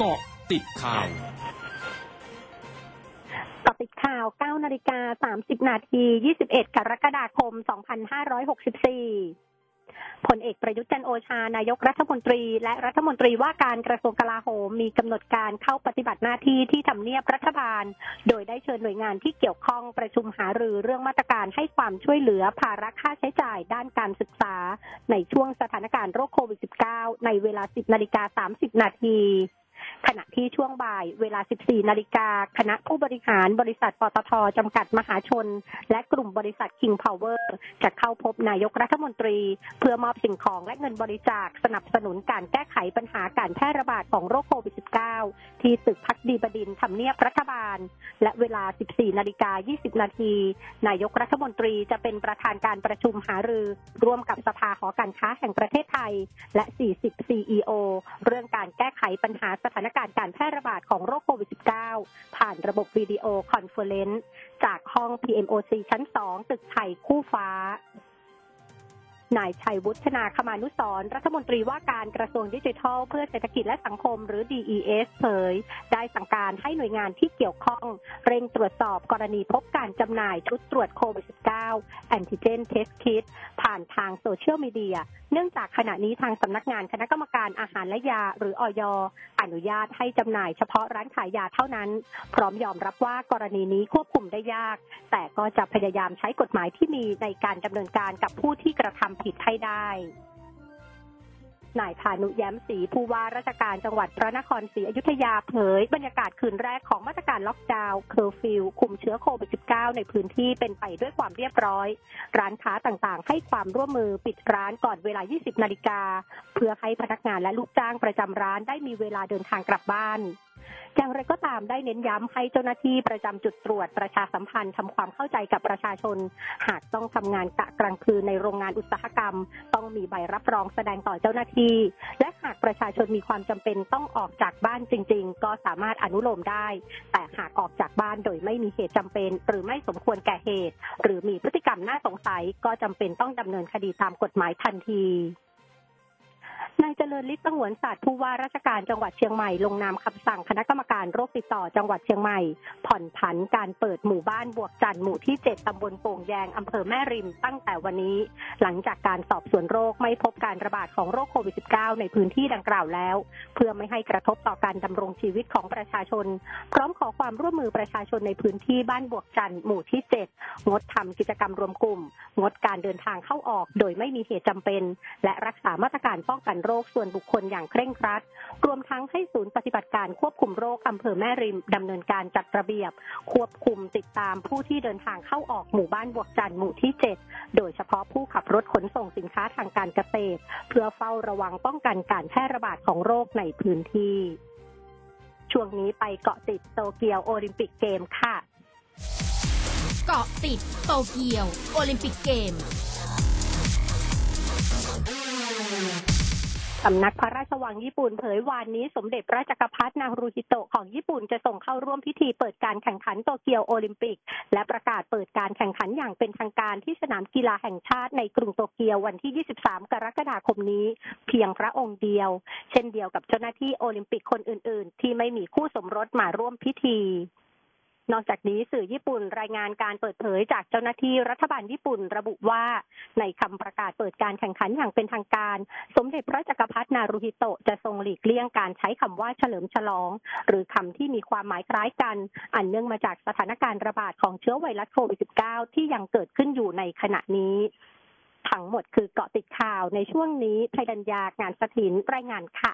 เกาะติดข่าวเกาะติดข่าว 9 นาฬิกา 30 นาที 21 กรกฎาคม 2564ผลเอกประยุทธ์จันโอชานายกรัฐมนตรี และรัฐมนตรีว่าการกระทรวงกลาโหมมีกำหนดการเข้าปฏิบัติหน้าที่ที่ทำเนียบรัฐบาล โดยได้เชิญหน่วยงานที่เกี่ยวข้องประชุมหารือเรื่องมาตรการให้ความช่วยเหลือภาระค่าใช้จ่ายด้านการศึกษา ในช่วงสถานการณ์โรคโควิด -19 ในเวลา 10 นาฬิกา 30 นาที ขณะที่ช่วงบ่ายเวลา 14 นาฬิกา คณะผู้บริหารบริษัทปตทจำกัดมหาชน และกลุ่มบริษัท King Power จะเข้าพบนายกรัฐมนตรี เพื่อมอบสิ่งของและเงินบริจาคสนับสนุนการแก้ไขปัญหาการแพร่ระบาดของโรคโควิด -19 ที่ตึกพักดีบดินทำเนียบรัฐบาล และเวลา 14 นาฬิกา 20 นาที นายกรัฐมนตรีจะเป็นประธานการประชุมหารือ ร่วมกับสภาหอการค้าแห่งประเทศไทย และ 40 CEO เรื่องการแก้ไขปัญหาสถานการณ์การแพร่ระบาดของโรคโควิด -19 ผ่านระบบวิดีโอคอนเฟอเรนซ์จากห้อง PMOC ชั้น 2 ตึกไทยคู่ฟ้า Và นายชัยวุฒนาคมานุสรรัฐมนตรีว่าการกระทรวงดิจิทัล เพื่อเศรษฐกิจและสังคมหรือ DES เผย ได้สั่งการให้หน่วยงานที่เกี่ยวข้อง เร่งตรวจสอบกรณีพบการจำหน่ายชุดตรวจโควิด -19 Antigen Test Kit ผ่านทางโซเชียลมีเดีย เนื่องจากขณะนี้ทางสำนักงานคณะกรรมการอาหารและยา หรืออยอนุญาตให้จำหน่ายเฉพาะร้านขายยาเท่านั้น พร้อมยอมรับว่ากรณีนี้ควบคุมได้ยาก แต่ก็จะพยายามใช้กฎหมายที่มีในการดำเนินการกับผู้ที่กระทำผิดให้ได้ นายภานุแย้มศรีผู้ว่าราชการจังหวัดพระนครศรีอยุธยาเผย บรรยากาศคืนแรกของมาตรการล็อกดาวน์เคอร์ฟิวคุมเชื้อโควิด -19 ในพื้นที่เป็นไปด้วยความเรียบร้อย ร้านค้าต่างๆ ให้ความร่วมมือปิดร้านก่อนเวลา 20 นาฬิกา เพื่อให้พนักงานและลูกจ้างประจำร้านได้มีเวลาเดินทางกลับบ้าน อย่างไรก็ตามได้เน้นย้ำให้เจ้าหน้าที่ประจำจุดตรวจประชาสัมพันธ์ทำความเข้าใจกับประชาชน หากต้องทำงานกะกลางคืนในโรงงานอุตสาหกรรม ต้องมีใบรับรองแสดงต่อเจ้าหน้าที่ และหากประชาชนมีความจำเป็นต้องออกจากบ้านจริง ๆ ก็สามารถอนุโลมได้ แต่หากออกจากบ้านโดยไม่มีเหตุจำเป็น หรือไม่สมควรแก่เหตุ หรือมีพฤติกรรมน่าสงสัยก็จำเป็นต้องดำเนินคดีตามกฎหมายทันที นายเจริญฤทธิ์สงวนศาสตร์ผู้ว่าราชการจังหวัดเชียงใหม่ลงนามคำสั่งคณะกรรมการโรคติดต่อจังหวัดเชียงใหม่ ผ่อนผันการเปิดหมู่บ้านบวกจันทร์หมู่ที่ 7 ตำบลโป่งแยงอำเภอแม่ริมตั้งแต่วันนี้ หลังจากการสอบสวนโรคไม่พบการระบาดของโรคโควิด -19 ในพื้นที่ดังกล่าวแล้ว เพื่อไม่ให้กระทบต่อการดำรงชีวิตของประชาชน พร้อมขอความร่วมมือประชาชนในพื้นที่บ้านบวกจันทร์หมู่ที่ 7 งดทำกิจกรรมรวมกลุ่ม งดการเดินทางเข้าออก โดยไม่มีเหตุจำเป็น และรักษามาตรการป้องกันโรคส่วนบุคคลอย่างเคร่งครัด รวมทั้งให้ศูนย์ปฏิบัติการควบคุมโรคอำเภอแม่ริมดำเนินการจัดระเบียบ ควบคุมติดตามผู้ที่เดินทางเข้าออกหมู่บ้านบวกจันทร์หมู่ที่ 7 โดยเฉพาะผู้ขับรถขนส่งสินค้าทางการเกษตร เพื่อเฝ้าระวังป้องกันการแพร่ระบาดของโรคในพื้นที่ ช่วงนี้ไปเกาะติดโตเกียวโอลิมปิกเกมค่ะ เกาะติดโตเกียวโอลิมปิกเกม สำนักพระราชวังญี่ปุ่นเผยวานนี้สมเด็จพระจักรพรรดินารูฮิโตะของญี่ปุ่นจะทรงเข้าร่วมพิธีเปิดการแข่งขันโตเกียวโอลิมปิก และประกาศเปิดการแข่งขันอย่างเป็นทางการที่สนามกีฬาแห่งชาติในกรุงโตเกียววันที่ 23 กรกฎาคมนี้ เพียงพระองค์เดียว เช่นเดียวกับเจ้าหน้าที่โอลิมปิกคนอื่น ๆ ที่ไม่มีคู่สมรสมาร่วมพิธี นอกจากนี้สื่อญี่ปุ่นรายงานการเปิดเผยจากเจ้าหน้าที่รัฐบาลญี่ปุ่นระบุว่า ในคำประกาศเปิดการแข่งขันอย่างเป็นทางการ สมเด็จพระจักรพรรดินารูฮิโตะจะทรงหลีกเลี่ยงการใช้คำว่าเฉลิมฉลอง หรือคำที่มีความหมายคล้ายกัน อันเนื่องมาจากสถานการณ์ระบาดของเชื้อไวรัสโควิด -19 ที่ยังเกิดขึ้นอยู่ในขณะนี้ทั้งหมดคือเกาะติดข่าวในช่วงนี้ไทยดัญญางานสถินรายงานค่ะ